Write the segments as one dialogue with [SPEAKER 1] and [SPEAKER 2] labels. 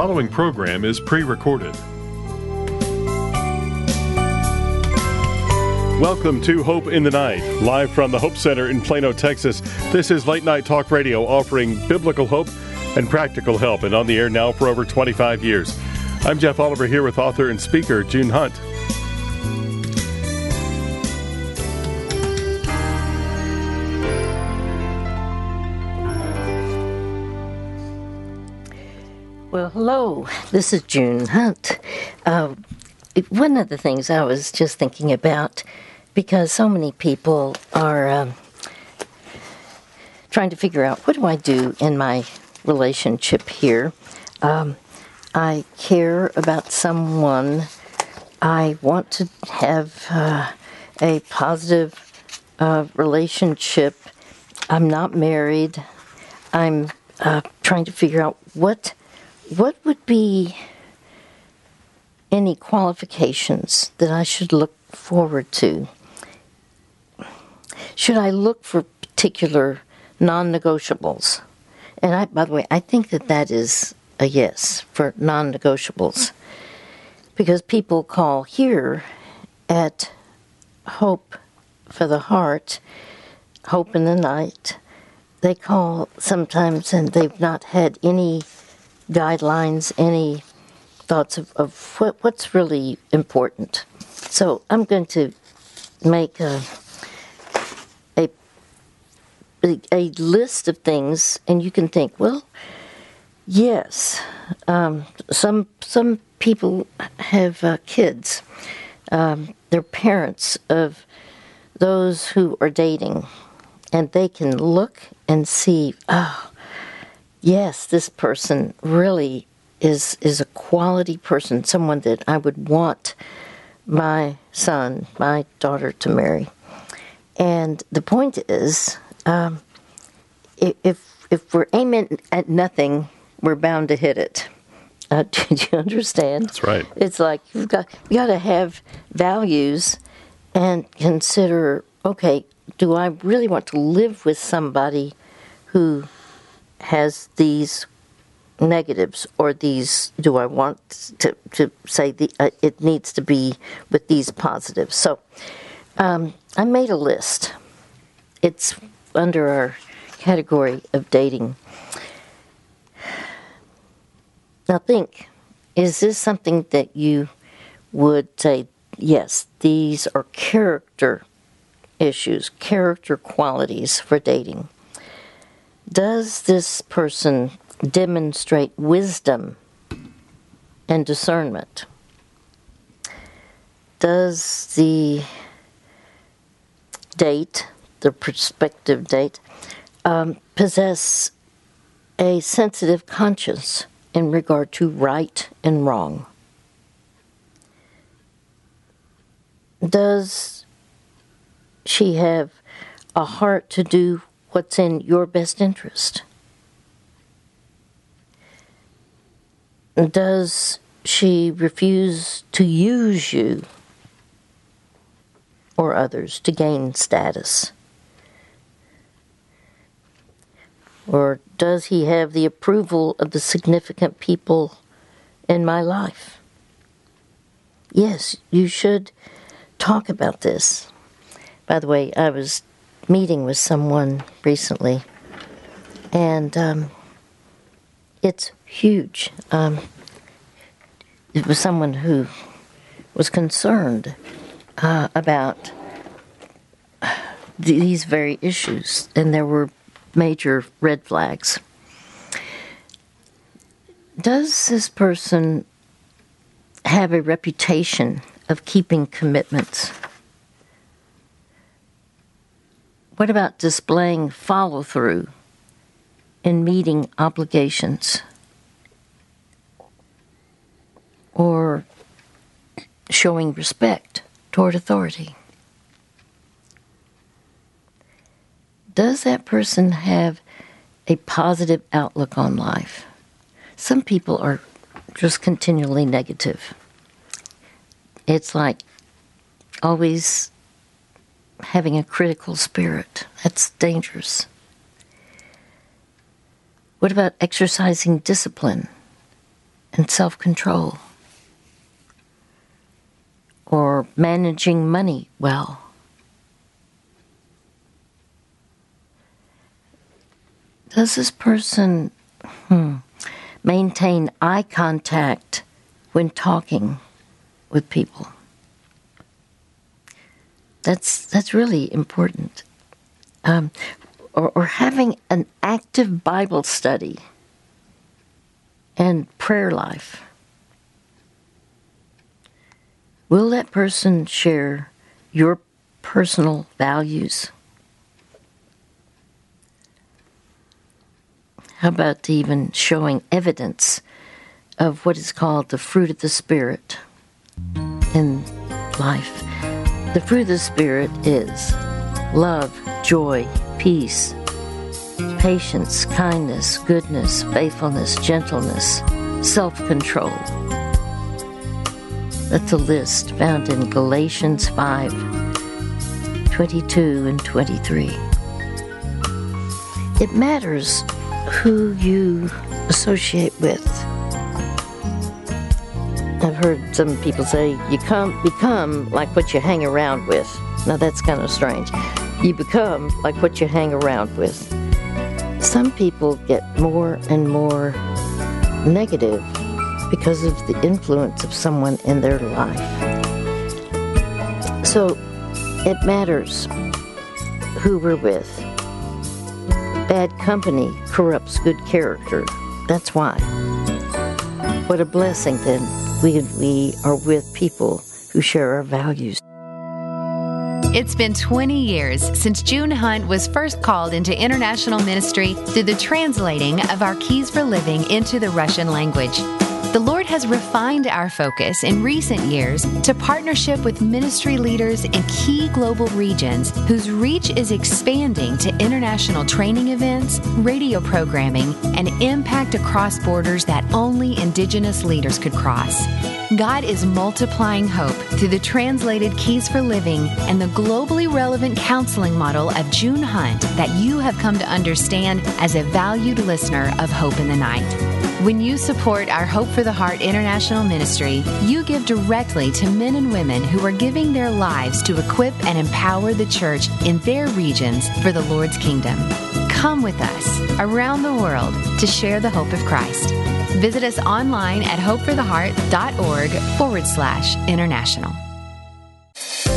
[SPEAKER 1] following program is pre recorded. Welcome to Hope in the Night, live from the Hope Center in Plano, Texas. This is Late Night Talk Radio offering biblical hope and practical help, and on the air now for over 25 years. I'm Jeff Oliver here with author and speaker June Hunt.
[SPEAKER 2] Hello. This is June Hunt. Uh, one of the things I was just thinking about, because so many people are um, trying to figure out what do I do in my relationship here. Um, I care about someone. I want to have uh, a positive uh, relationship. I'm not married. I'm uh, trying to figure out what what would be any qualifications that I should look forward to? Should I look for particular non negotiables? And I, by the way, I think that that is a yes for non negotiables. Because people call here at Hope for the Heart, Hope in the Night, they call sometimes and they've not had any guidelines, any thoughts of, of what, what's really important. So I'm going to make a, a, a list of things, and you can think, well, yes, um, some some people have uh, kids. Um, they're parents of those who are dating, and they can look and see, oh, yes, this person really is is a quality person, someone that I would want my son, my daughter to marry. And the point is, um, if if we're aiming at nothing, we're bound to hit it. Uh, do you understand?
[SPEAKER 1] That's right.
[SPEAKER 2] It's like you've got you got to have values and consider. Okay, do I really want to live with somebody who has these negatives or these do i want to, to say the uh, it needs to be with these positives? So um, i made a list. It's under our category of dating. Now think is this something that you would say yes these are character issues character qualities for dating does this person demonstrate wisdom and discernment? Does the date, the prospective date, um, possess a sensitive conscience in regard to right and wrong? Does she have a heart to do what's in your best interest? Does she refuse to use you or others to gain status? Or does he have the approval of the significant people in my life? Yes, you should talk about this. By the way, I was meeting with someone recently, and um, it's huge. Um, it was someone who was concerned uh, about these very issues, and there were major red flags. Does this person have a reputation of keeping commitments? What about displaying follow through in meeting obligations? Or showing respect toward authority? Does that person have a positive outlook on life? Some people are just continually negative. It's like always having a critical spirit. That's dangerous. What about exercising discipline and self control, or managing money well. Does this person hmm, maintain eye contact when talking with people? That's that's really important. Um, or, or having an active Bible study and prayer life. Will that person share your personal values? How about even showing evidence of what is called the fruit of the Spirit in life? The fruit of the Spirit is love, joy, peace, patience, kindness, goodness, faithfulness, gentleness, self control. That's a list found in Galatians 5 22 and 23. It matters who you associate with. I've heard some people say you come become like what you hang around with. Now that's kind of strange. You become like what you hang around with. Some people get more and more negative because of the influence of someone in their life. So it matters who we're with. Bad company corrupts good character. That's why. What a blessing then we, we are with people who share our values.
[SPEAKER 3] It's been 20 years since June Hunt was first called into international ministry through the translating of our Keys for Living into the Russian language. The Lord has refined our focus in recent years to partnership with ministry leaders in key global regions whose reach is expanding to international training events, radio programming, and impact across borders that only Indigenous leaders could cross. God is multiplying hope through the translated Keys for Living and the globally relevant counseling model of June Hunt that you have come to understand as a valued listener of Hope in the Night. When you support our Hope for the Heart International Ministry, you give directly to men and women who are giving their lives to equip and empower the church in their regions for the Lord's kingdom. Come with us around the world to share the hope of Christ. Visit us online at hopefortheheart.org forward slash international.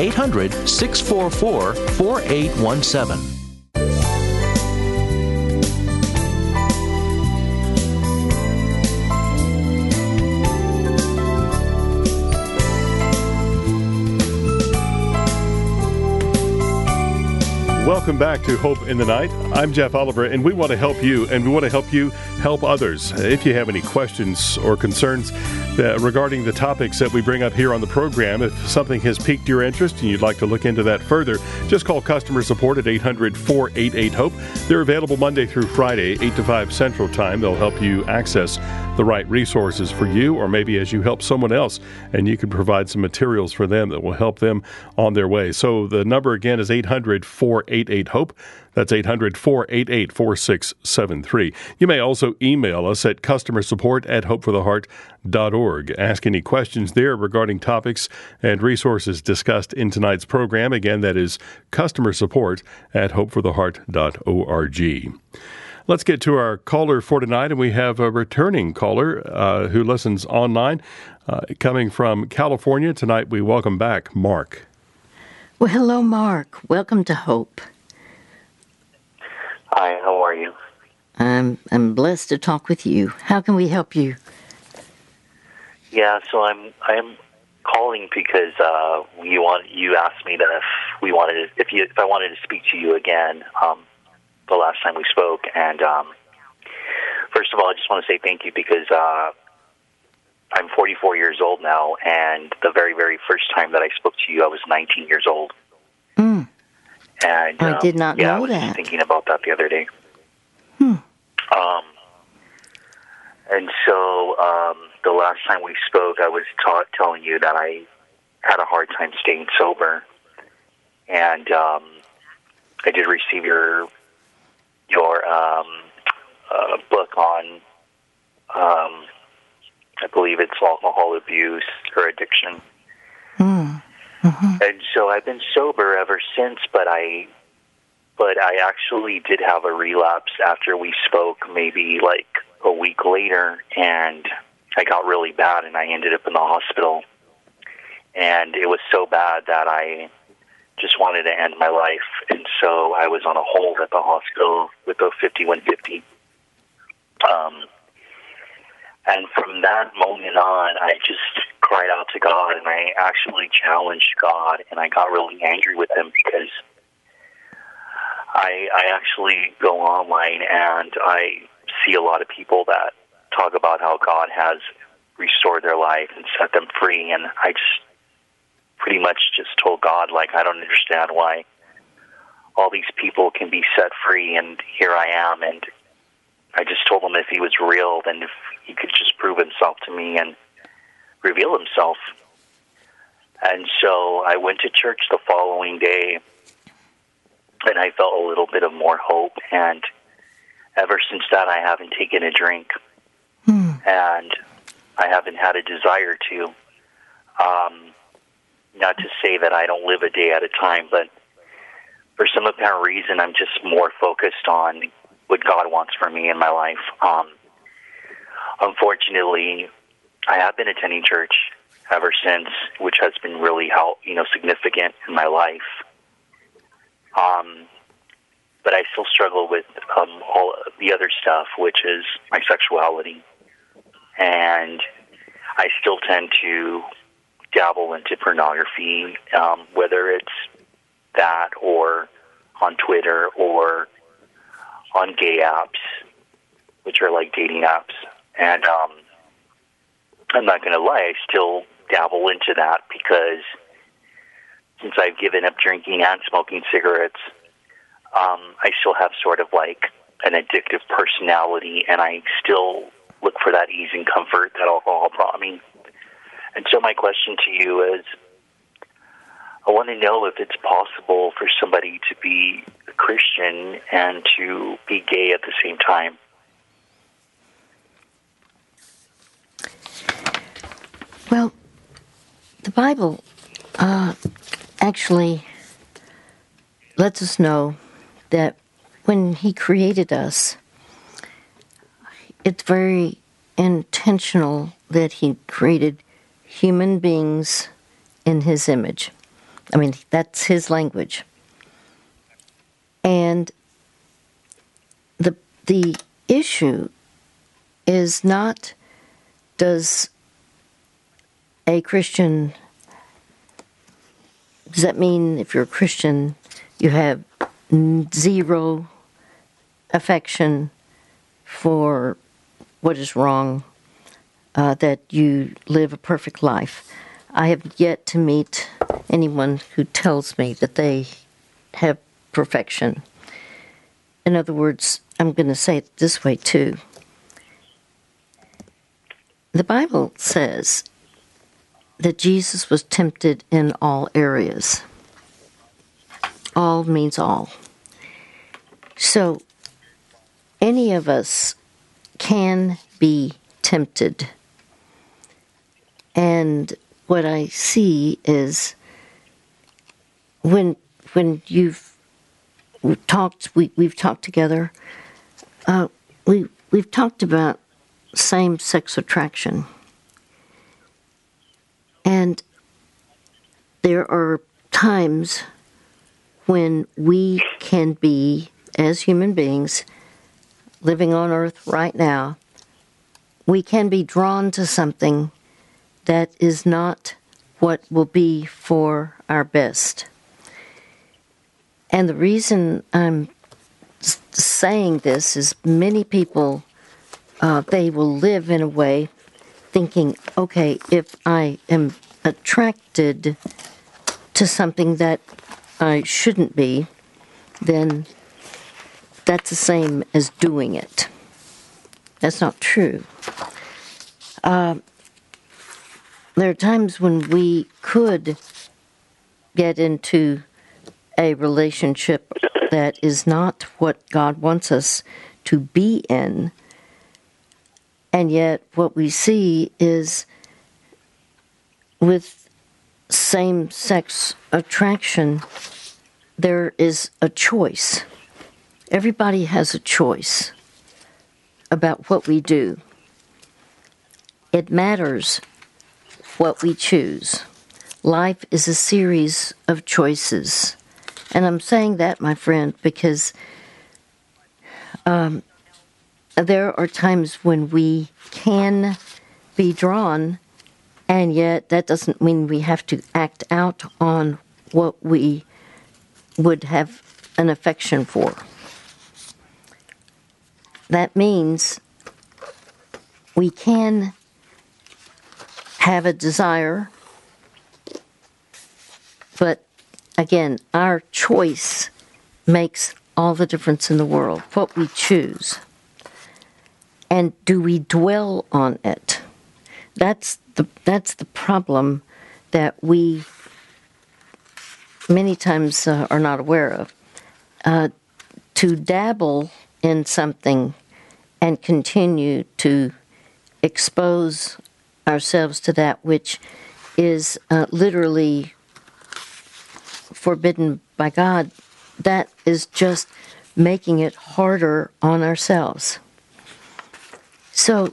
[SPEAKER 4] 800 644 4817.
[SPEAKER 1] Welcome back to Hope in the Night. I'm Jeff Oliver, and we want to help you, and we want to help you help others. If you have any questions or concerns that, regarding the topics that we bring up here on the program, if something has piqued your interest and you'd like to look into that further, just call customer support at 800 488 HOPE. They're available Monday through Friday, 8 to 5 Central Time. They'll help you access the right resources for you, or maybe as you help someone else, and you can provide some materials for them that will help them on their way. So the number again is 800 488 HOPE. That's 800 488 4673. You may also email us at customer support at hopefortheheart.org. Ask any questions there regarding topics and resources discussed in tonight's program. Again, that is customer support at hopefortheheart.org. Let's get to our caller for tonight, and we have a returning caller uh, who listens online, uh, coming from California. Tonight, we welcome back Mark.
[SPEAKER 2] Well, hello, Mark. Welcome to Hope.
[SPEAKER 5] Hi, how are you?
[SPEAKER 2] I'm I'm blessed to talk with you. How can we help you?
[SPEAKER 5] Yeah, so I'm I'm calling because uh, you want you asked me that if we wanted to, if you if I wanted to speak to you again um, the last time we spoke, and um, first of all, I just want to say thank you because uh, I'm 44 years old now, and the very very first time that I spoke to you, I was 19 years old.
[SPEAKER 2] Mm.
[SPEAKER 5] And
[SPEAKER 2] I
[SPEAKER 5] um,
[SPEAKER 2] did not
[SPEAKER 5] yeah,
[SPEAKER 2] know
[SPEAKER 5] I was
[SPEAKER 2] that.
[SPEAKER 5] Thinking about that the other day.
[SPEAKER 2] Hmm.
[SPEAKER 5] Um, and so um, the last time we spoke, I was ta- telling you that I had a hard time staying sober, and um, I did receive your your um, uh, book on, um, I believe it's alcohol abuse or addiction.
[SPEAKER 2] Mm.
[SPEAKER 5] And so I've been sober ever since, but I but I actually did have a relapse after we spoke maybe like a week later and I got really bad and I ended up in the hospital. And it was so bad that I just wanted to end my life and so I was on a hold at the hospital with a 5150. Um and from that moment on, I just cried out to God and I actually challenged God and I got really angry with him because I I actually go online and I see a lot of people that talk about how God has restored their life and set them free and I just pretty much just told God like I don't understand why all these people can be set free and here I am and I just told him if he was real then if he could just prove himself to me and reveal himself. And so I went to church the following day and I felt a little bit of more hope and ever since that I haven't taken a drink
[SPEAKER 2] Hmm.
[SPEAKER 5] and I haven't had a desire to. Um, not to say that I don't live a day at a time, but for some apparent reason, I'm just more focused on what God wants for me in my life. Um, unfortunately, I have been attending church ever since, which has been really help, you know, significant in my life. Um, but I still struggle with um, all the other stuff, which is my sexuality, and I still tend to dabble into pornography, um, whether it's that or on Twitter or on gay apps, which are like dating apps. And um, I'm not going to lie, I still dabble into that because since I've given up drinking and smoking cigarettes, um, I still have sort of like an addictive personality, and I still look for that ease and comfort that alcohol brought me. And so, my question to you is I want to know if it's possible for somebody to be a Christian and to be gay at the same time.
[SPEAKER 2] Well, the Bible uh, actually lets us know that when He created us, it's very intentional that He created human beings in His image. I mean, that's His language. And the the issue is not does a Christian does that mean if you're a Christian you have zero affection for what is wrong, uh, that you live a perfect life? I have yet to meet anyone who tells me that they have perfection. In other words, I'm going to say it this way too. The Bible says that Jesus was tempted in all areas. All means all. So, any of us can be tempted. And what I see is when when you've talked we, we've talked together uh, we we've talked about same-sex attraction, and there are times when we can be, as human beings, living on Earth right now, we can be drawn to something that is not what will be for our best. And the reason I'm saying this is many people uh, they will live in a way thinking, okay, if I am attracted to something that I shouldn't be, then that's the same as doing it. That's not true. Uh, there are times when we could get into a relationship that is not what God wants us to be in. And yet, what we see is with same sex attraction, there is a choice. Everybody has a choice about what we do. It matters what we choose. Life is a series of choices. And I'm saying that, my friend, because um, there are times when we can be drawn, and yet that doesn't mean we have to act out on what we would have an affection for. That means we can have a desire, but again, our choice makes all the difference in the world, what we choose. And do we dwell on it? That's the, that's the problem that we many times uh, are not aware of. Uh, to dabble in something and continue to expose ourselves to that which is uh, literally forbidden by God, that is just making it harder on ourselves. So,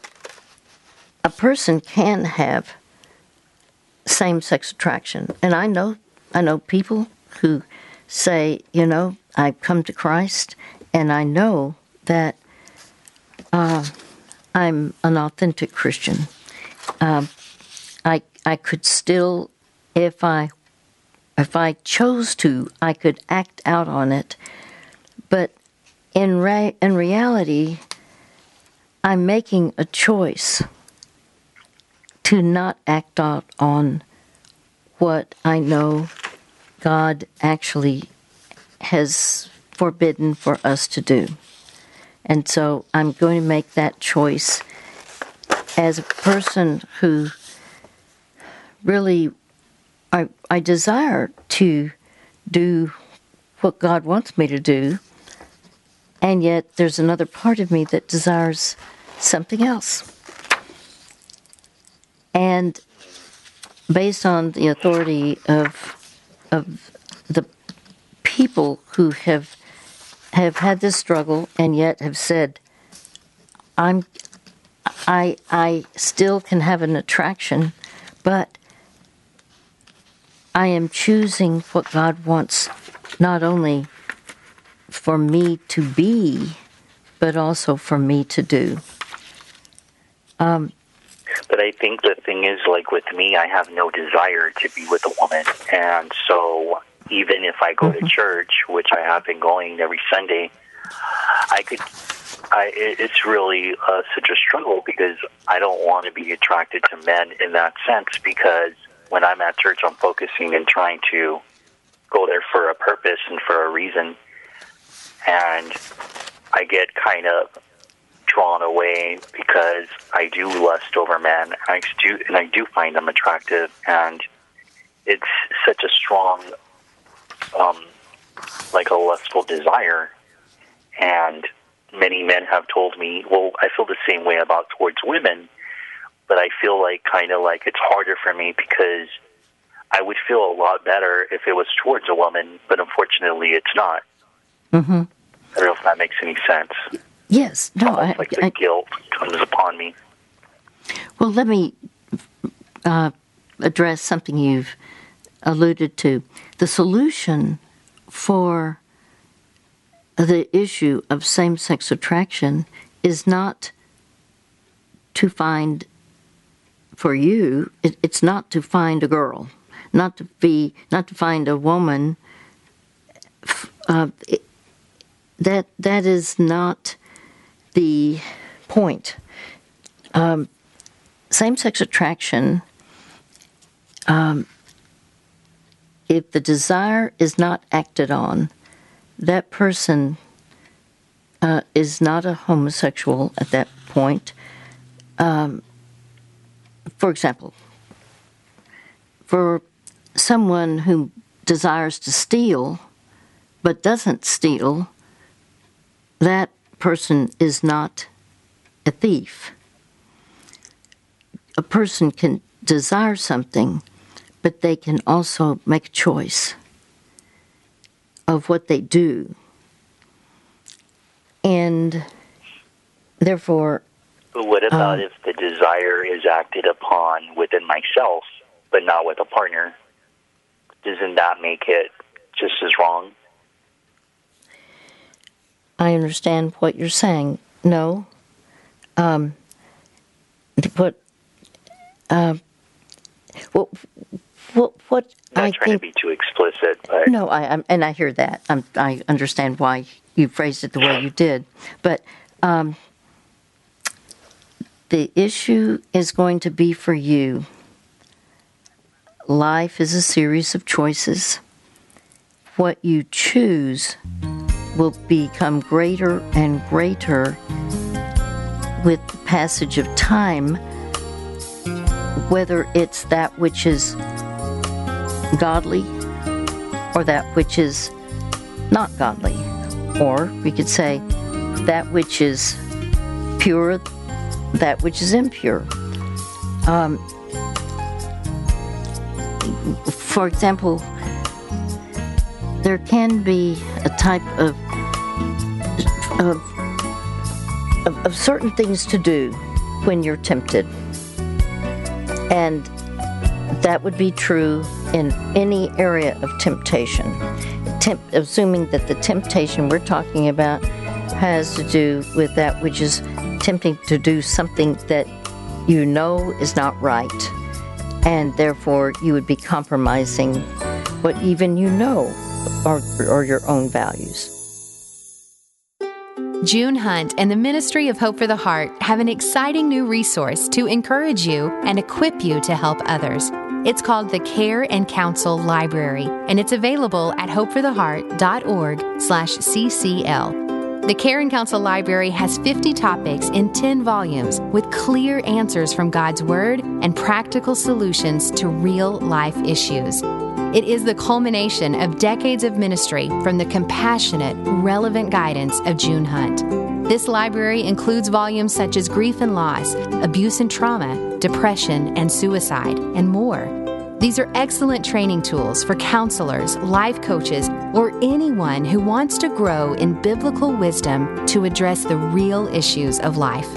[SPEAKER 2] a person can have same sex attraction. And I know I know people who say, you know, I've come to Christ and I know that uh, I'm an authentic Christian. Um, I I could still, if I if I chose to, I could act out on it. But in re- in reality, I'm making a choice to not act out on what I know God actually has forbidden for us to do. And so I'm going to make that choice as a person who really I, I desire to do what God wants me to do, and yet there's another part of me that desires something else. And based on the authority of of the people who have have had this struggle and yet have said, "I'm, I, I still can have an attraction, but I am choosing what God wants, not only for me to be, but also for me to do."
[SPEAKER 5] Um, but I think the thing is, like with me, I have no desire to be with a woman. And so even if I go mm-hmm. to church, which I have been going every Sunday, I could. I, it's really uh, such a struggle because I don't want to be attracted to men in that sense because when I'm at church, I'm focusing and trying to go there for a purpose and for a reason. And I get kind of drawn away because I do lust over men. I do, and I do find them attractive, and it's such a strong, um, like a lustful desire. And many men have told me, well, I feel the same way about towards women, but I feel like kind of like it's harder for me because I would feel a lot better if it was towards a woman, but unfortunately, it's not.
[SPEAKER 2] Mm-hmm.
[SPEAKER 5] I don't know if that makes any sense.
[SPEAKER 2] Yes, no, I,
[SPEAKER 5] like the
[SPEAKER 2] I,
[SPEAKER 5] guilt comes upon me.
[SPEAKER 2] Well, let me uh, address something you've alluded to. The solution for the issue of same sex attraction is not to find, for you, it, it's not to find a girl, not to be, not to find a woman. Uh, it, that that is not the point. Um, same sex attraction, um, if the desire is not acted on, that person uh, is not a homosexual at that point. Um, for example, for someone who desires to steal but doesn't steal, that person is not a thief. A person can desire something, but they can also make a choice of what they do. And therefore,
[SPEAKER 5] But what about
[SPEAKER 2] Um,
[SPEAKER 5] if the desire is acted upon within myself, but not with a partner? Doesn't that make it just as wrong?
[SPEAKER 2] I understand what you're saying. No. Um, but uh, what what what
[SPEAKER 5] I'm not
[SPEAKER 2] I
[SPEAKER 5] trying
[SPEAKER 2] think
[SPEAKER 5] to be too explicit, but
[SPEAKER 2] no, I I'm, and I hear that. I'm, I understand why you phrased it the way you did, but um, the issue is going to be for you. Life is a series of choices. What you choose will become greater and greater with the passage of time, whether it's that which is godly or that which is not godly. Or we could say that which is pure, that which is impure. Um, for example, there can be a type of of, of, of certain things to do when you're tempted. And that would be true in any area of temptation. Temp- assuming that the temptation we're talking about has to do with that which is tempting to do something that you know is not right, and therefore you would be compromising what even you know are, are your own values.
[SPEAKER 3] June Hunt and the Ministry of Hope for the Heart have an exciting new resource to encourage you and equip you to help others. It's called the Care and Counsel Library, and it's available at hopefortheheart.org/ccl. The Care and Counsel Library has 50 topics in 10 volumes with clear answers from God's Word and practical solutions to real life issues. It is the culmination of decades of ministry from the compassionate, relevant guidance of June Hunt. This library includes volumes such as Grief and Loss, Abuse and Trauma, Depression and Suicide, and more. These are excellent training tools for counselors, life coaches, or anyone who wants to grow in biblical wisdom to address the real issues of life.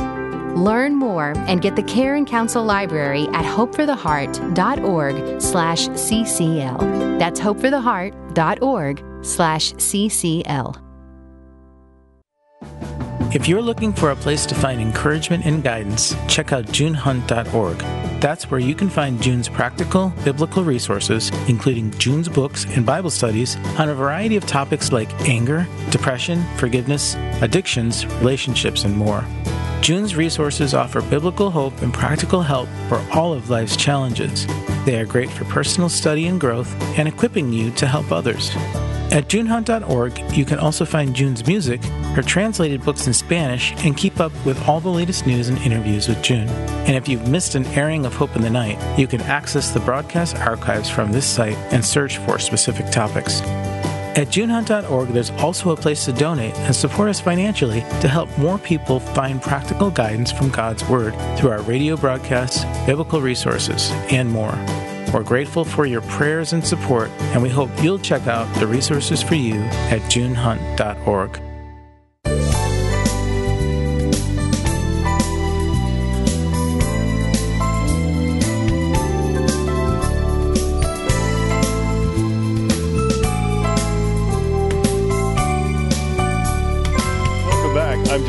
[SPEAKER 3] Learn more and get the Care and Counsel Library at hopefortheheart.org slash ccl. That's hopefortheheart.org slash ccl.
[SPEAKER 6] If you're looking for a place to find encouragement and guidance, check out junehunt.org. That's where you can find June's practical biblical resources, including June's books and Bible studies on a variety of topics like anger, depression, forgiveness, addictions, relationships, and more. June's resources offer biblical hope and practical help for all of life's challenges. They are great for personal study and growth and equipping you to help others. At junehunt.org, you can also find June's music, her translated books in Spanish, and keep up with all the latest news and interviews with June. And if you've missed an airing of Hope in the Night, you can access the broadcast archives from this site and search for specific topics. At junehunt.org, there's also a place to donate and support us financially to help more people find practical guidance from God's Word through our radio broadcasts, biblical resources, and more. We're grateful for your prayers and support, and we hope you'll check out the resources for you at junehunt.org.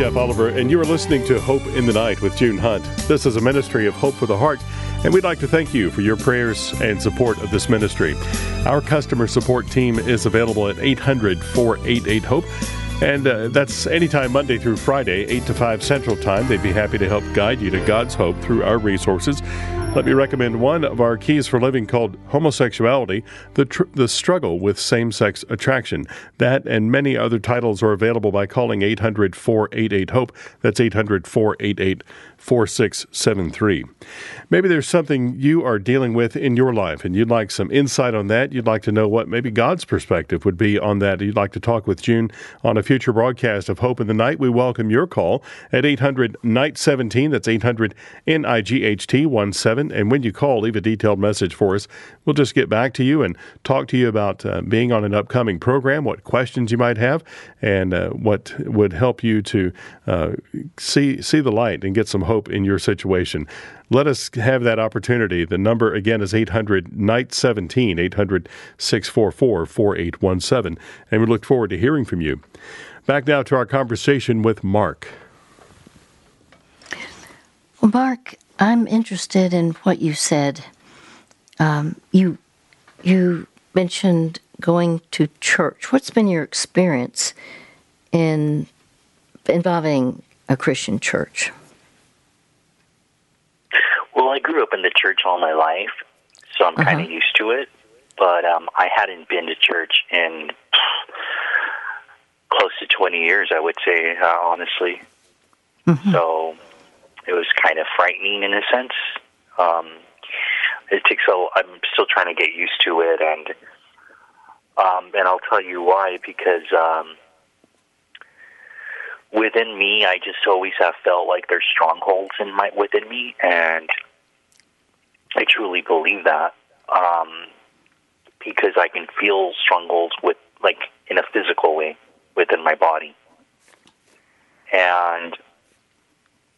[SPEAKER 1] Jeff Oliver, and you are listening to Hope in the Night with June Hunt. This is a ministry of Hope for the Heart, and we'd like to thank you for your prayers and support of this ministry. Our customer support team is available at 800 488 HOPE. And uh, that's anytime Monday through Friday, 8 to 5 Central Time. They'd be happy to help guide you to God's hope through our resources. Let me recommend one of our keys for living called Homosexuality The, tr- the Struggle with Same Sex Attraction. That and many other titles are available by calling 800 488 HOPE. That's 800 488 4673. Maybe there's something you are dealing with in your life and you'd like some insight on that. You'd like to know what maybe God's perspective would be on that. You'd like to talk with June on a future broadcast of Hope in the Night. We welcome your call at 800 Night 17. That's 800 NIGHT 17. And when you call, leave a detailed message for us. We'll just get back to you and talk to you about uh, being on an upcoming program, what questions you might have, and uh, what would help you to uh, see see the light and get some hope in your situation. Let us have that opportunity. The number again is 800 Night 17, 800 644 4817. And we look forward to hearing from you. Back now to our conversation with Mark.
[SPEAKER 2] Well, Mark, I'm interested in what you said. Um, you you mentioned going to church. What's been your experience in involving a Christian church?
[SPEAKER 5] Well, I grew up in the church all my life, so I'm kind of
[SPEAKER 2] Uh-huh.
[SPEAKER 5] used to it. But um, I hadn't been to church in close to 20 years, I would say, uh, honestly. So it was kind of frightening in a sense. Um, it takes a. I'm still trying to get used to it, and um, and I'll tell you why. Because um, within me, I just always have felt like there's strongholds in my within me, and I truly believe that um, because I can feel strongholds with like in a physical way within my body. And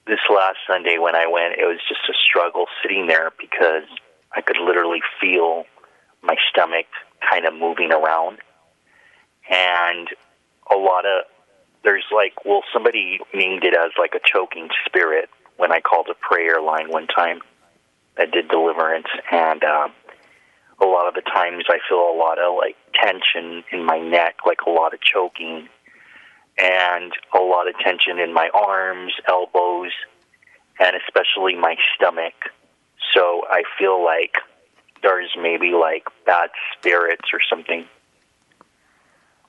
[SPEAKER 5] this last Sunday when I went, it was just a struggle sitting there because I could literally feel my stomach kind of moving around, and a lot of there's like well somebody named it as like a choking spirit when I called a prayer line one time that did deliverance. And um a lot of the times I feel a lot of like tension in my neck like a lot of choking and a lot of tension in my arms elbows and especially my stomach. So I feel like there's maybe like bad spirits or something.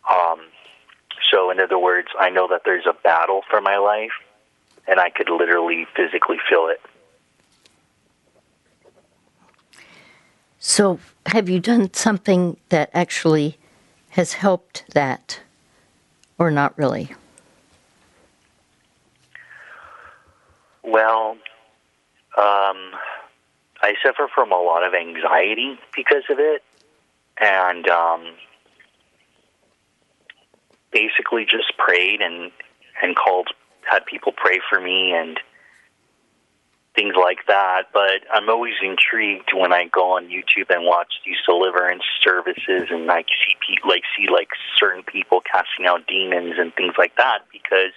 [SPEAKER 5] Um so, in other words, I know that there's a battle for my life, and I could literally physically feel it.
[SPEAKER 2] So, have you done something that actually has helped that, or not really?
[SPEAKER 5] Well, um, I suffer from a lot of anxiety because of it, and um, basically just prayed and and called, had people pray for me and things like that. But I'm always intrigued when I go on YouTube and watch these deliverance services and like see pe- like see like certain people casting out demons and things like that because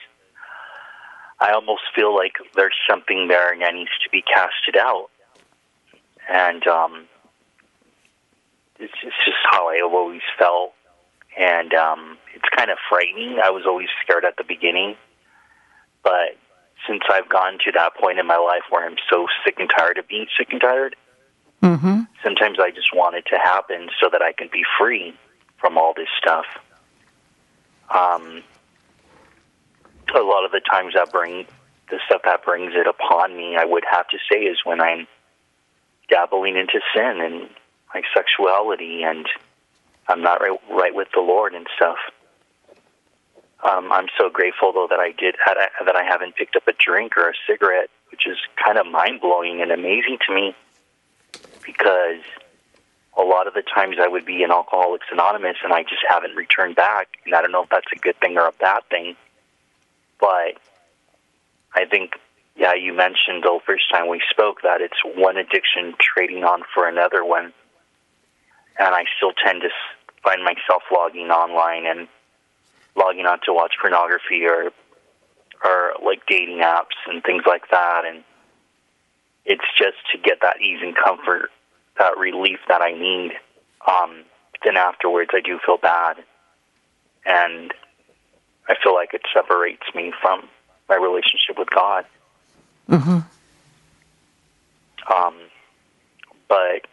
[SPEAKER 5] I almost feel like there's something there and that needs to be casted out. And um, it's, it's just how I have always felt. And um, it's kind of frightening. I was always scared at the beginning. But since I've gone to that point in my life where I'm so sick and tired of being sick and tired,
[SPEAKER 2] Mm-hmm.
[SPEAKER 5] sometimes I just want it to happen so that I can be free from all this stuff. Um, a lot of the times that bring the stuff that brings it upon me, I would have to say, is when I'm dabbling into sin and my sexuality, and I'm not right, right with the Lord and stuff. Um, I'm so grateful though that I did that I haven't picked up a drink or a cigarette, which is kind of mind blowing and amazing to me because a lot of the times I would be in Alcoholics Anonymous and I just haven't returned back. And I don't know if that's a good thing or a bad thing. But I think, yeah, you mentioned the first time we spoke that it's one addiction trading on for another one. And I still tend to find myself logging online and logging on to watch pornography or are like dating apps and things like that, and it's just to get that ease and comfort, that relief that I need. Um, then afterwards, I do feel bad, and I feel like it separates me from my relationship with God.
[SPEAKER 2] Mm-hmm.
[SPEAKER 5] Um, but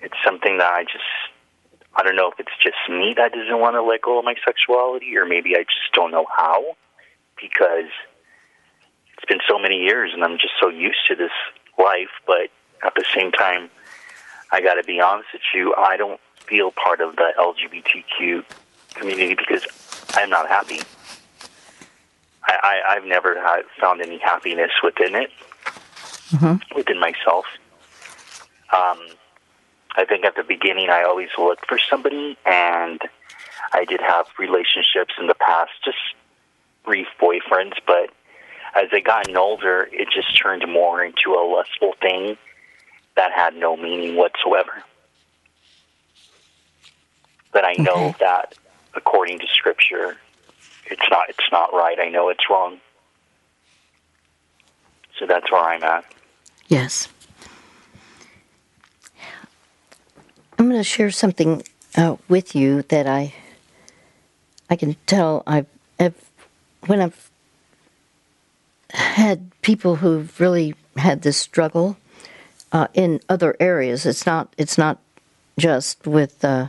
[SPEAKER 5] it's something that I just I don't know if it's just me that doesn't want to let go of my sexuality, or maybe I just don't know how, because it's been so many years and I'm just so used to this life. But at the same time, I got to be honest with you, I don't feel part of the LGBTQ community because I'm not happy. I, I, I've never had, found any happiness within it,
[SPEAKER 2] Mm-hmm.
[SPEAKER 5] within myself. Um, I think at the beginning, I always looked for somebody, and I did have relationships in the past, just brief boyfriends. But as I gotten older, it just turned more into a lustful thing that had no meaning whatsoever. But I know that, according to Scripture, it's not it's not right. I know it's wrong. So that's where I'm at.
[SPEAKER 2] Yes. I'm going to share something uh, with you that I I can tell I've, I've when I've had people who've really had this struggle uh, in other areas. It's not it's not just with uh,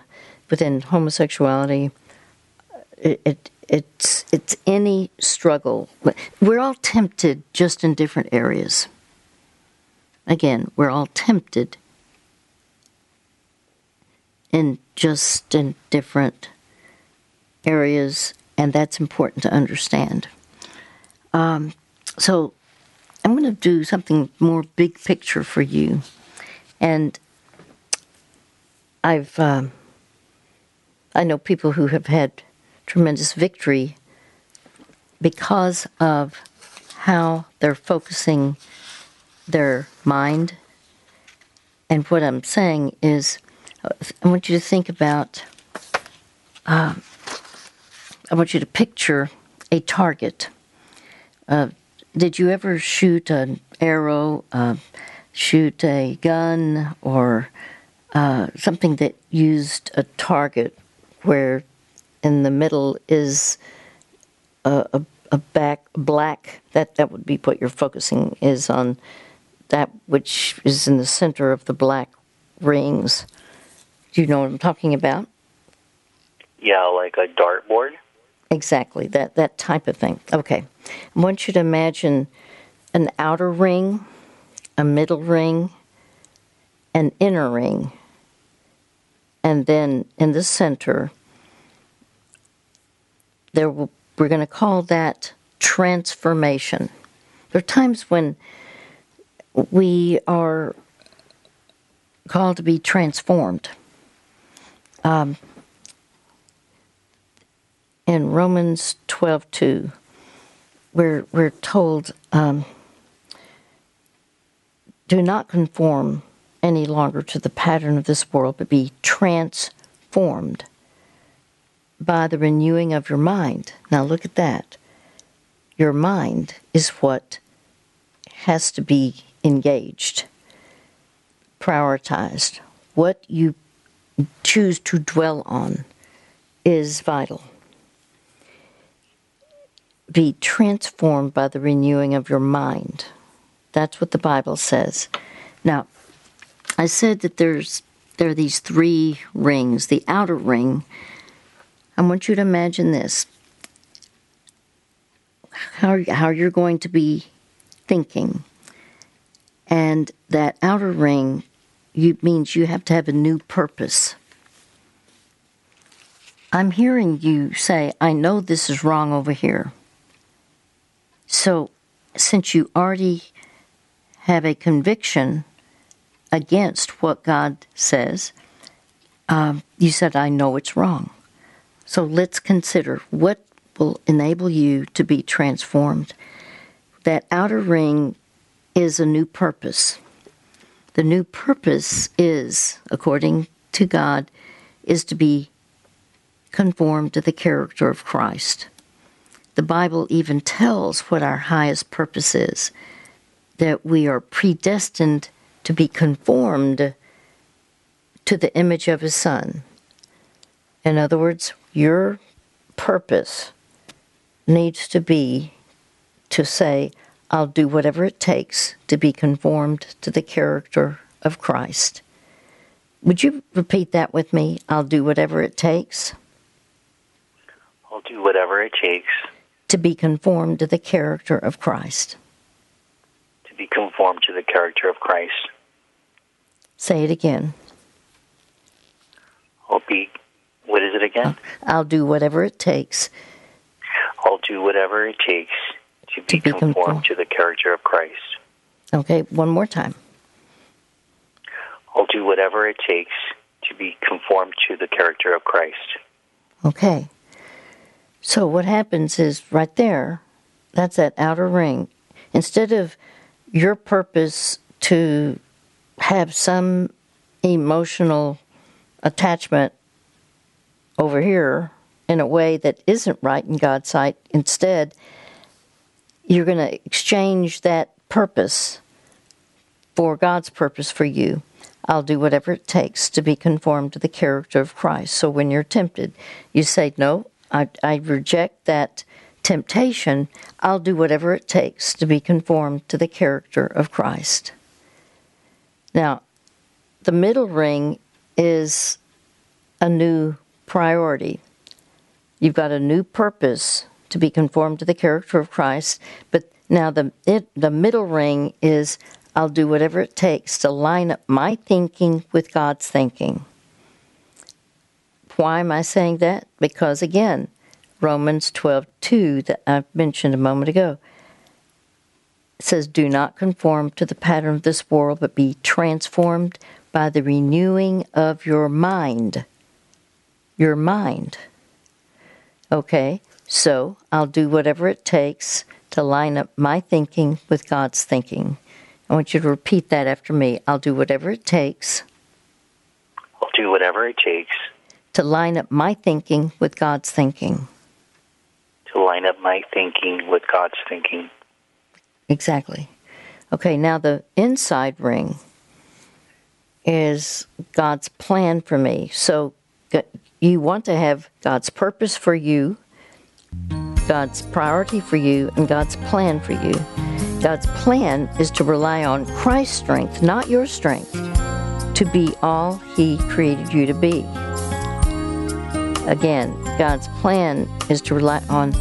[SPEAKER 2] within homosexuality. It, it it's it's any struggle. We're all tempted, just in different areas. Again, we're all tempted in just in different areas, and that's important to understand. Um, so, I'm going to do something more big picture for you, and I've um, I know people who have had tremendous victory because of how they're focusing their mind. And what I'm saying is, I want you to think about, uh, I want you to picture a target. Uh, did you ever shoot an arrow, uh, shoot a gun, or uh, something that used a target where in the middle is a, a, a back black that that would be what you're focusing is on that which is in the center of the black rings. Do you know what I'm talking about?
[SPEAKER 5] Yeah, like a dartboard.
[SPEAKER 2] Exactly, that, that type of thing. Okay. I want you to imagine an outer ring, a middle ring, an inner ring, and then in the center, there will, we're going to call that transformation. There are times when we are called to be transformed. Um, in Romans 12 2, we're, we're told, um, do not conform any longer to the pattern of this world, but be transformed by the renewing of your mind. Now, look at that. Your mind is what has to be engaged, prioritized. What you choose to dwell on is vital. Be transformed by the renewing of your mind. That's what the Bible says. Now, I said that there's there are these three rings. The outer ring, I want you to imagine this. How how you're going to be thinking. And that outer ring you, means you have to have a new purpose. I'm hearing you say, I know this is wrong over here. So, since you already have a conviction against what God says, um, you said, I know it's wrong. So, let's consider what will enable you to be transformed. That outer ring is a new purpose. The new purpose is, according to God, is to be conformed to the character of Christ. the Bible even tells what our highest purpose is that we are predestined to be conformed to the image of His Son. In other words, your purpose needs to be to say, I'll do whatever it takes to be conformed to the character of Christ. Would you repeat that with me? I'll do whatever it takes.
[SPEAKER 5] I'll do whatever it takes
[SPEAKER 2] to be conformed to the character of Christ.
[SPEAKER 5] To be conformed to the character of Christ.
[SPEAKER 2] Say it again.
[SPEAKER 5] I'll be, what is it again?
[SPEAKER 2] I'll do whatever it takes.
[SPEAKER 5] I'll do whatever it takes to be, to be conformed, conformed to the character of Christ.
[SPEAKER 2] Okay, one more time.
[SPEAKER 5] I'll do whatever it takes to be conformed to the character of Christ.
[SPEAKER 2] Okay. So what happens is right there, that's that outer ring. Instead of your purpose to have some emotional attachment over here in a way that isn't right in God's sight, instead, you're going to exchange that purpose for God's purpose for you. I'll do whatever it takes to be conformed to the character of Christ. So when you're tempted, you say, No, I, I reject that temptation. I'll do whatever it takes to be conformed to the character of Christ. Now, the middle ring is a new priority. You've got a new purpose to be conformed to the character of Christ, but now the it, the middle ring is I'll do whatever it takes to line up my thinking with God's thinking. Why am I saying that? Because again, Romans 12:2 that I mentioned a moment ago says do not conform to the pattern of this world but be transformed by the renewing of your mind. Your mind. Okay? So, I'll do whatever it takes to line up my thinking with God's thinking. I want you to repeat that after me. I'll do whatever it takes.
[SPEAKER 5] I'll do whatever it takes
[SPEAKER 2] to line up my thinking with God's thinking.
[SPEAKER 5] To line up my thinking with God's thinking.
[SPEAKER 2] Exactly. Okay, now the inside ring is God's plan for me. So you want to have God's purpose for you, God's priority for you, and God's plan for you. God's plan is to rely on Christ's strength, not your strength, to be all He created you to be. Again, God's plan is to rely on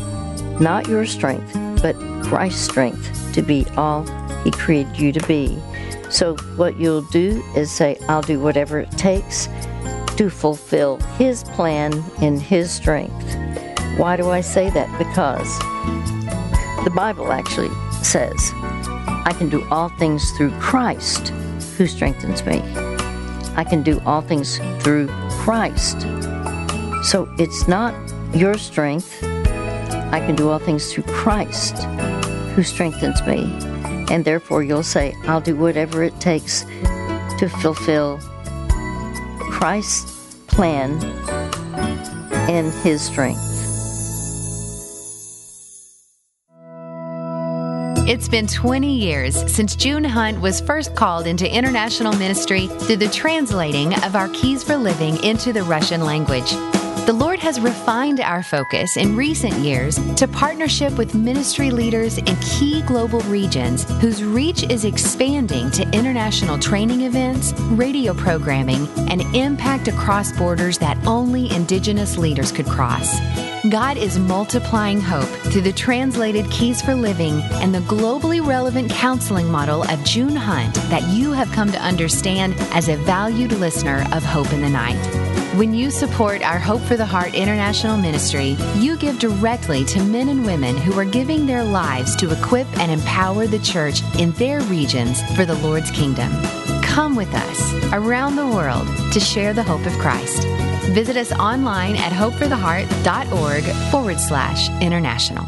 [SPEAKER 2] not your strength, but Christ's strength to be all He created you to be. So, what you'll do is say, I'll do whatever it takes to fulfill His plan in His strength. Why do I say that? Because the Bible actually says, I can do all things through Christ who strengthens me. I can do all things through Christ so it's not your strength. I can do all things through Christ who strengthens me. And therefore, you'll say, I'll do whatever it takes to fulfill Christ's plan and his strength.
[SPEAKER 3] It's been 20 years since June Hunt was first called into international ministry through the translating of our Keys for Living into the Russian language. The Lord has refined our focus in recent years to partnership with ministry leaders in key global regions whose reach is expanding to international training events, radio programming, and impact across borders that only Indigenous leaders could cross. God is multiplying hope through the translated Keys for Living and the globally relevant counseling model of June Hunt that you have come to understand as a valued listener of Hope in the Night. When you support our Hope for the Heart International Ministry, you give directly to men and women who are giving their lives to equip and empower the church in their regions for the Lord's kingdom. Come with us around the world to share the hope of Christ. Visit us online at hopefortheheart.org forward slash international.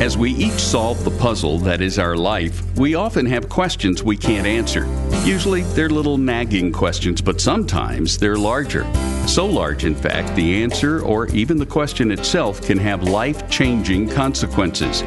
[SPEAKER 7] As we each solve the puzzle that is our life, we often have questions we can't answer. Usually they're little nagging questions, but sometimes they're larger. So large, in fact, the answer or even the question itself can have life changing consequences.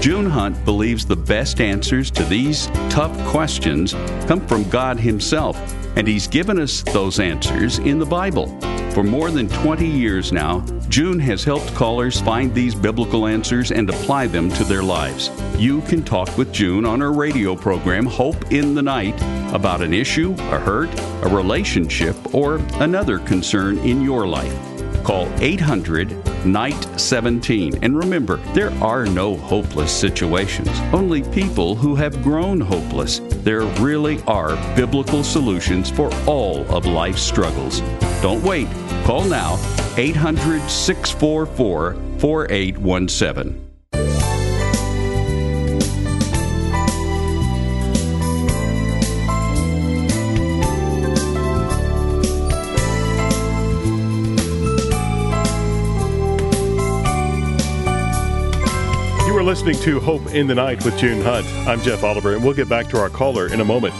[SPEAKER 7] June Hunt believes the best answers to these tough questions come from God Himself, and He's given us those answers in the Bible. For more than 20 years now, June has helped callers find these biblical answers and apply them to their lives. You can talk with June on her radio program, Hope in the Night, about an issue, a hurt, a relationship, or another concern in your life. Call 800 Night 17. And remember, there are no hopeless situations, only people who have grown hopeless. There really are biblical solutions for all of life's struggles. Don't wait. Call now 800 644 4817.
[SPEAKER 1] Listening to Hope in the Night with June Hunt. I'm Jeff Oliver, and we'll get back to our caller in a moment.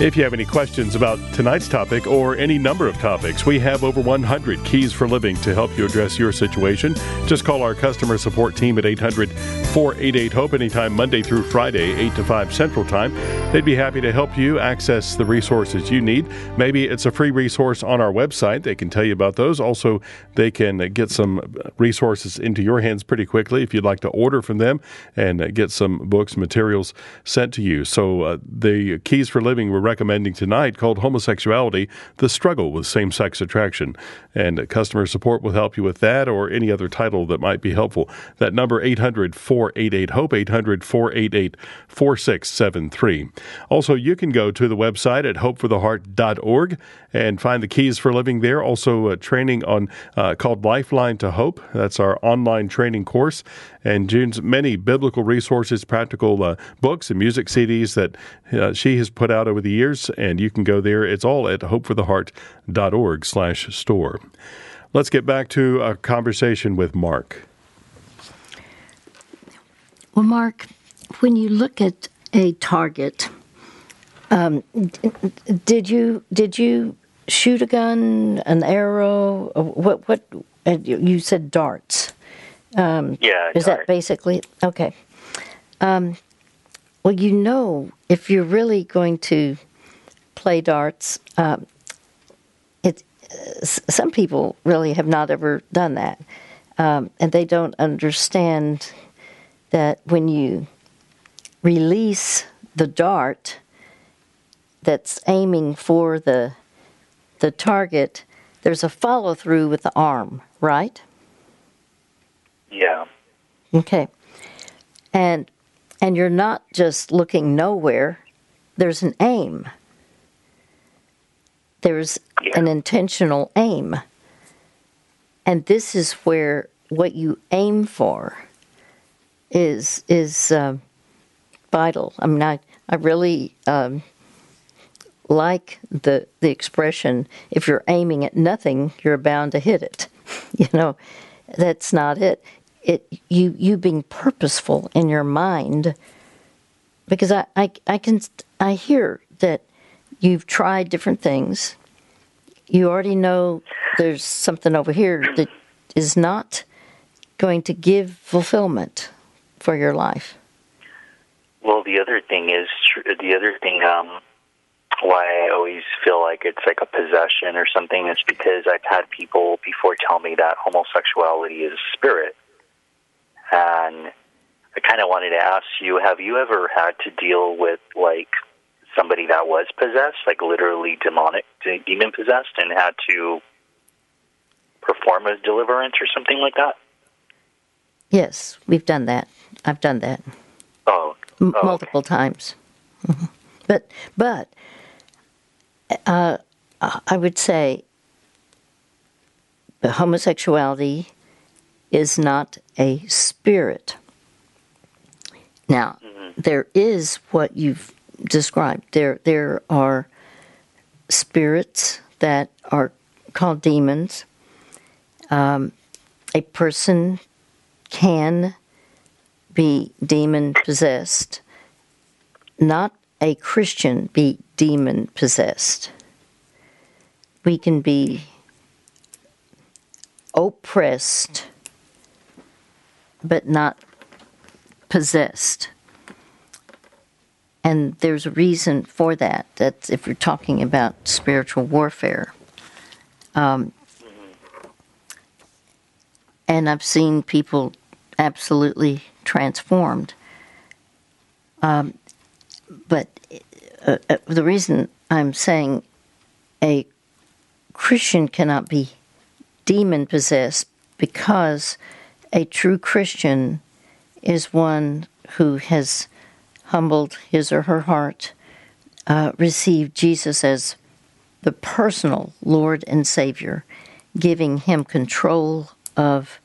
[SPEAKER 1] If you have any questions about tonight's topic or any number of topics, we have over 100 keys for living to help you address your situation. Just call our customer support team at 800 488 HOPE anytime Monday through Friday, 8 to 5 Central Time. They'd be happy to help you access the resources you need. Maybe it's a free resource on our website. They can tell you about those. Also, they can get some resources into your hands pretty quickly if you'd like to order from them and get some books, materials sent to you. So, uh, the keys for living we're recommending tonight called Homosexuality The Struggle with Same Sex Attraction. And customer support will help you with that or any other title that might be helpful. That number 800 488 HOPE, 800 488 4673. Also, you can go to the website at hopefortheheart.org and find the keys for living there. Also, uh, training on uh, called Lifeline to Hope. That's our online training course. And June's many biblical resources, practical uh, books, and music CDs that uh, she has put out over the years. And you can go there. It's all at hopefortheheart.org slash store. Let's get back to a conversation with Mark.
[SPEAKER 2] Well, Mark, when you look at a target, um, did you did you shoot a gun, an arrow? What what? You said darts.
[SPEAKER 5] Um, yeah.
[SPEAKER 2] Is
[SPEAKER 5] dart.
[SPEAKER 2] that basically okay? Um, well, you know, if you're really going to play darts, um, it some people really have not ever done that, um, and they don't understand that when you release the dart that's aiming for the the target, there's a follow through with the arm, right?
[SPEAKER 5] Yeah.
[SPEAKER 2] Okay. And and you're not just looking nowhere. There's an aim. There's an intentional aim. And this is where what you aim for is is uh, vital. I mean, I I really um, like the the expression: if you're aiming at nothing, you're bound to hit it. you know, that's not it. It you you being purposeful in your mind, because I I, I can I hear that you've tried different things. You already know there's something over here that is not going to give fulfillment for your life?
[SPEAKER 5] Well, the other thing is the other thing. Um, why I always feel like it's like a possession or something is because I've had people before tell me that homosexuality is a spirit, and I kind of wanted to ask you: Have you ever had to deal with like somebody that was possessed, like literally demonic, demon possessed, and had to perform a deliverance or something like that?
[SPEAKER 2] Yes, we've done that. I've done that.
[SPEAKER 5] Oh,
[SPEAKER 2] M-
[SPEAKER 5] oh
[SPEAKER 2] multiple
[SPEAKER 5] okay.
[SPEAKER 2] times. Mm-hmm. But but uh, I would say the homosexuality is not a spirit. Now, mm-hmm. there is what you've described. There there are spirits that are called demons. Um, a person can be demon possessed, not a Christian be demon possessed. We can be oppressed, but not possessed. And there's a reason for that. That's if you're talking about spiritual warfare. Um, and I've seen people absolutely transformed. Um, but uh, uh, the reason I'm saying a Christian cannot be demon possessed because a true Christian is one who has humbled his or her heart, uh, received Jesus as the personal Lord and Savior, giving him control of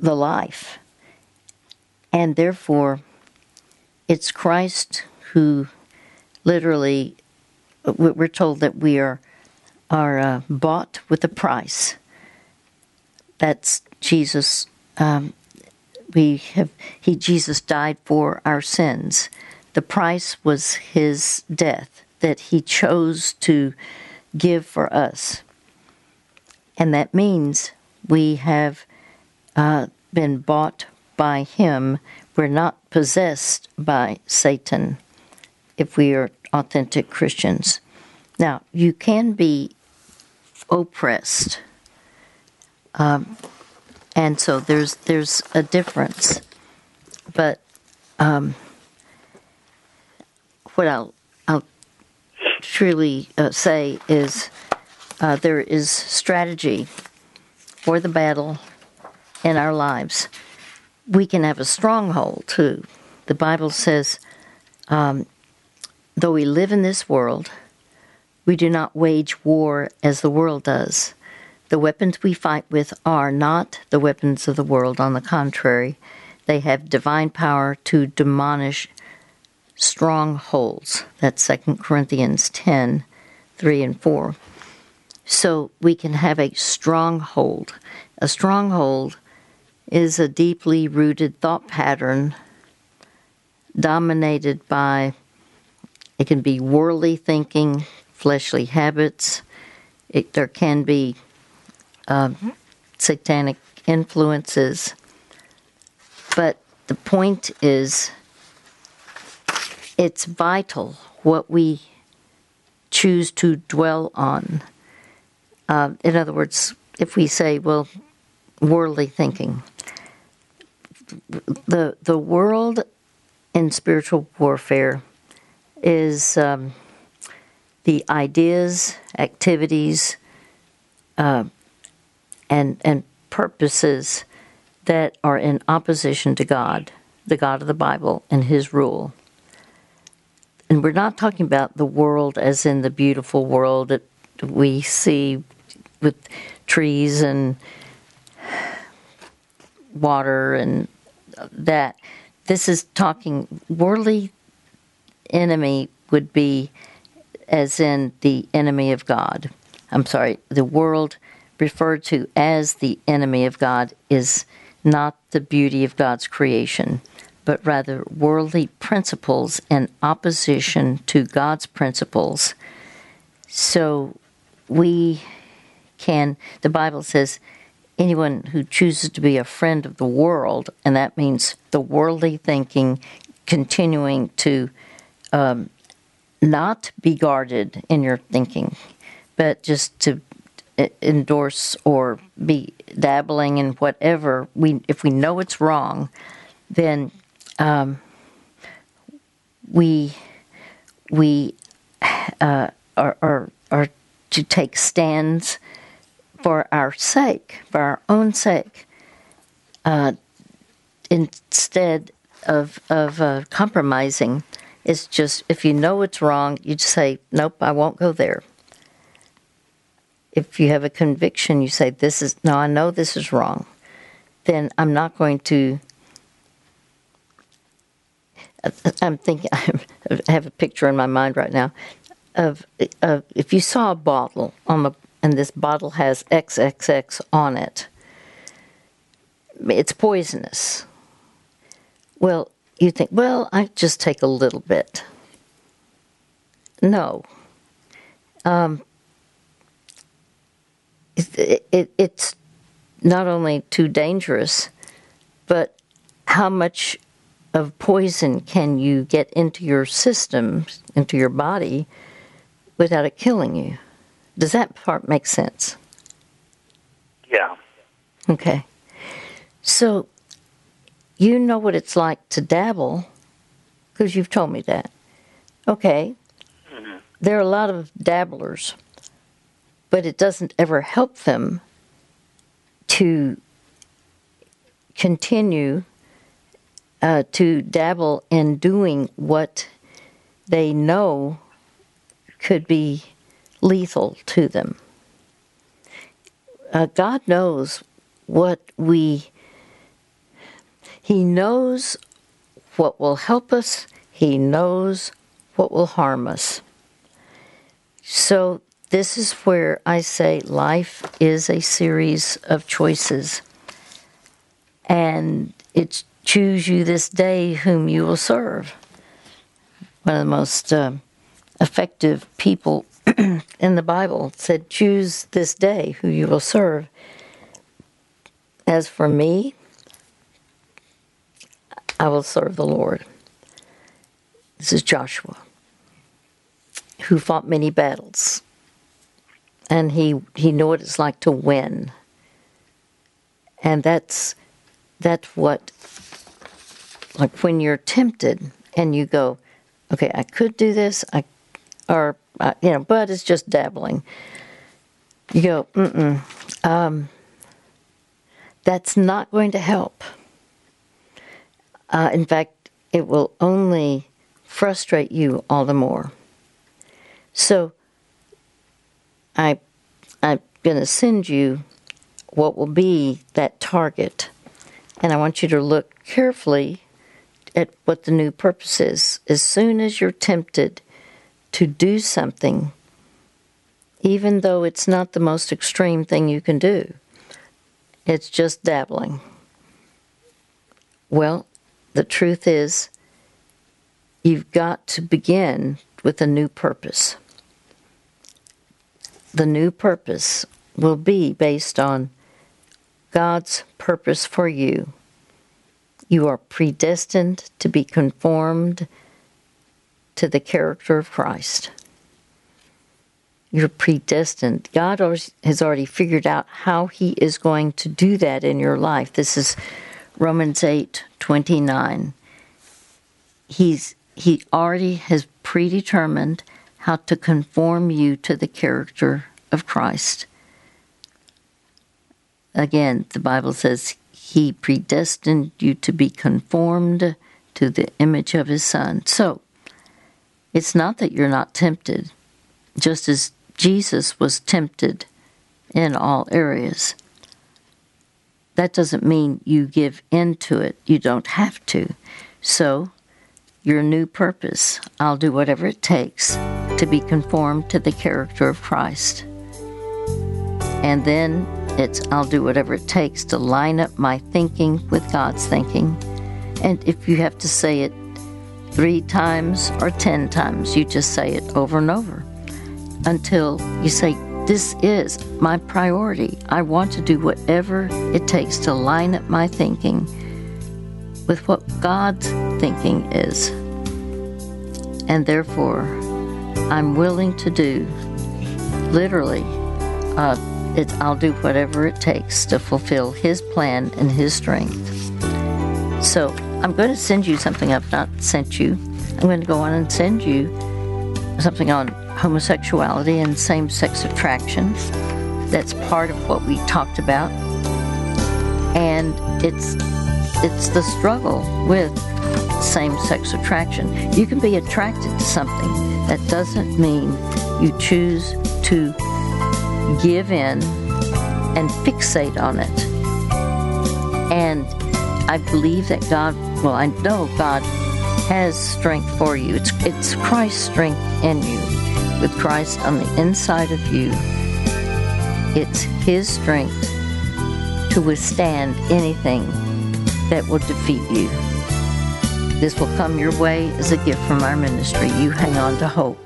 [SPEAKER 2] the life. And therefore, it's Christ who literally, we're told that we are, are uh, bought with a price. That's Jesus. Um, we have he Jesus died for our sins. The price was his death that he chose to give for us. And that means we have uh, been bought by him. We're not possessed by Satan if we are authentic Christians. Now, you can be oppressed. Um, and so there's there's a difference. But um, what I'll, I'll truly uh, say is uh, there is strategy for the battle in our lives. We can have a stronghold too. The Bible says, um, though we live in this world, we do not wage war as the world does. The weapons we fight with are not the weapons of the world. On the contrary, they have divine power to demolish strongholds. That's 2 Corinthians 10 3 and 4. So we can have a stronghold. A stronghold is a deeply rooted thought pattern dominated by, it can be worldly thinking, fleshly habits. It, there can be uh, satanic influences. But the point is, it's vital what we choose to dwell on. Uh, in other words, if we say, well, worldly thinking, the the world in spiritual warfare is um, the ideas, activities, uh, and and purposes that are in opposition to God, the God of the Bible, and His rule. And we're not talking about the world as in the beautiful world that we see with trees and water and that. This is talking worldly enemy would be as in the enemy of God. I'm sorry, the world referred to as the enemy of God is not the beauty of God's creation, but rather worldly principles in opposition to God's principles. So we can, the Bible says, anyone who chooses to be a friend of the world, and that means the worldly thinking, continuing to um, not be guarded in your thinking, but just to endorse or be dabbling in whatever we if we know it's wrong then um, we we uh, are, are are to take stands for our sake for our own sake uh, instead of of uh, compromising. It's just if you know it's wrong you just say nope I won't go there if you have a conviction, you say, This is, no, I know this is wrong, then I'm not going to. I'm thinking, I have a picture in my mind right now of, of if you saw a bottle on the, and this bottle has XXX on it, it's poisonous. Well, you think, well, I just take a little bit. No. Um, it, it, it's not only too dangerous, but how much of poison can you get into your system, into your body, without it killing you? Does that part make sense?
[SPEAKER 5] Yeah.
[SPEAKER 2] Okay. So, you know what it's like to dabble because you've told me that. Okay. Mm-hmm. There are a lot of dabblers, but it doesn't ever help them to continue uh, to dabble in doing what they know could be lethal to them. Uh, God knows what we, He knows what will help us, He knows what will harm us. So, this is where I say life is a series of choices. And it's choose you this day whom you will serve. One of the most uh, effective people in the Bible said, Choose this day who you will serve. As for me, I will serve the Lord. This is Joshua, who fought many battles. And he, he knew what it's like to win. And that's that's what like when you're tempted and you go, okay, I could do this, I, or uh, you know, but it's just dabbling. You go, mm um, that's not going to help. Uh, in fact, it will only frustrate you all the more. So, I, I'm going to send you what will be that target, and I want you to look carefully at what the new purpose is. As soon as you're tempted to do something, even though it's not the most extreme thing you can do, it's just dabbling. Well, the truth is, you've got to begin with a new purpose. The new purpose will be based on God's purpose for you you are predestined to be conformed to the character of Christ. You're predestined. God has already figured out how He is going to do that in your life. This is Romans 8 29. He's, he already has predetermined how to conform you to the character of Christ. Again, the Bible says he predestined you to be conformed to the image of His Son. So, it's not that you're not tempted, just as Jesus was tempted in all areas. That doesn't mean you give in to it. You don't have to. So, your new purpose, I'll do whatever it takes to be conformed to the character of Christ. And then it's I'll do whatever it takes to line up my thinking with God's thinking. And if you have to say it three times or ten times, you just say it over and over until you say, This is my priority. I want to do whatever it takes to line up my thinking with what God's thinking is. And therefore, I'm willing to do literally uh, I'll do whatever it takes to fulfill His plan and His strength. So I'm going to send you something I've not sent you. I'm going to go on and send you something on homosexuality and same sex attraction. That's part of what we talked about. And it's it's the struggle with same sex attraction. You can be attracted to something. That doesn't mean you choose to give in and fixate on it. And I believe that God, well, I know God has strength for you. It's, it's Christ's strength in you. With Christ on the inside of you, it's His strength to withstand anything that will defeat you. This will come your way as a gift from our ministry. You hang on to hope.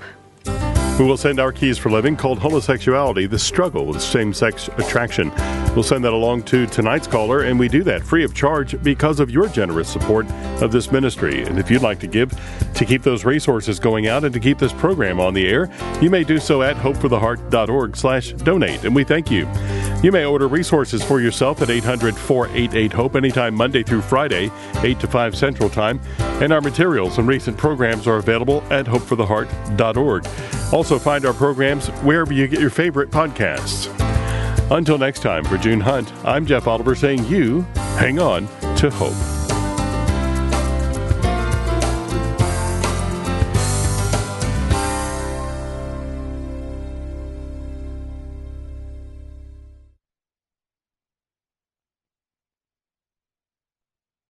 [SPEAKER 1] We will send our keys for living called homosexuality, the struggle with same sex attraction. We'll send that along to tonight's caller, and we do that free of charge because of your generous support of this ministry. And if you'd like to give to keep those resources going out and to keep this program on the air, you may do so at hopefortheheart.org slash donate. And we thank you. You may order resources for yourself at 800 488 HOPE anytime Monday through Friday, 8 to 5 Central Time. And our materials and recent programs are available at hopefortheheart.org. Also, find our programs wherever you get your favorite podcasts. Until next time, for June Hunt, I'm Jeff Oliver saying you hang on to hope.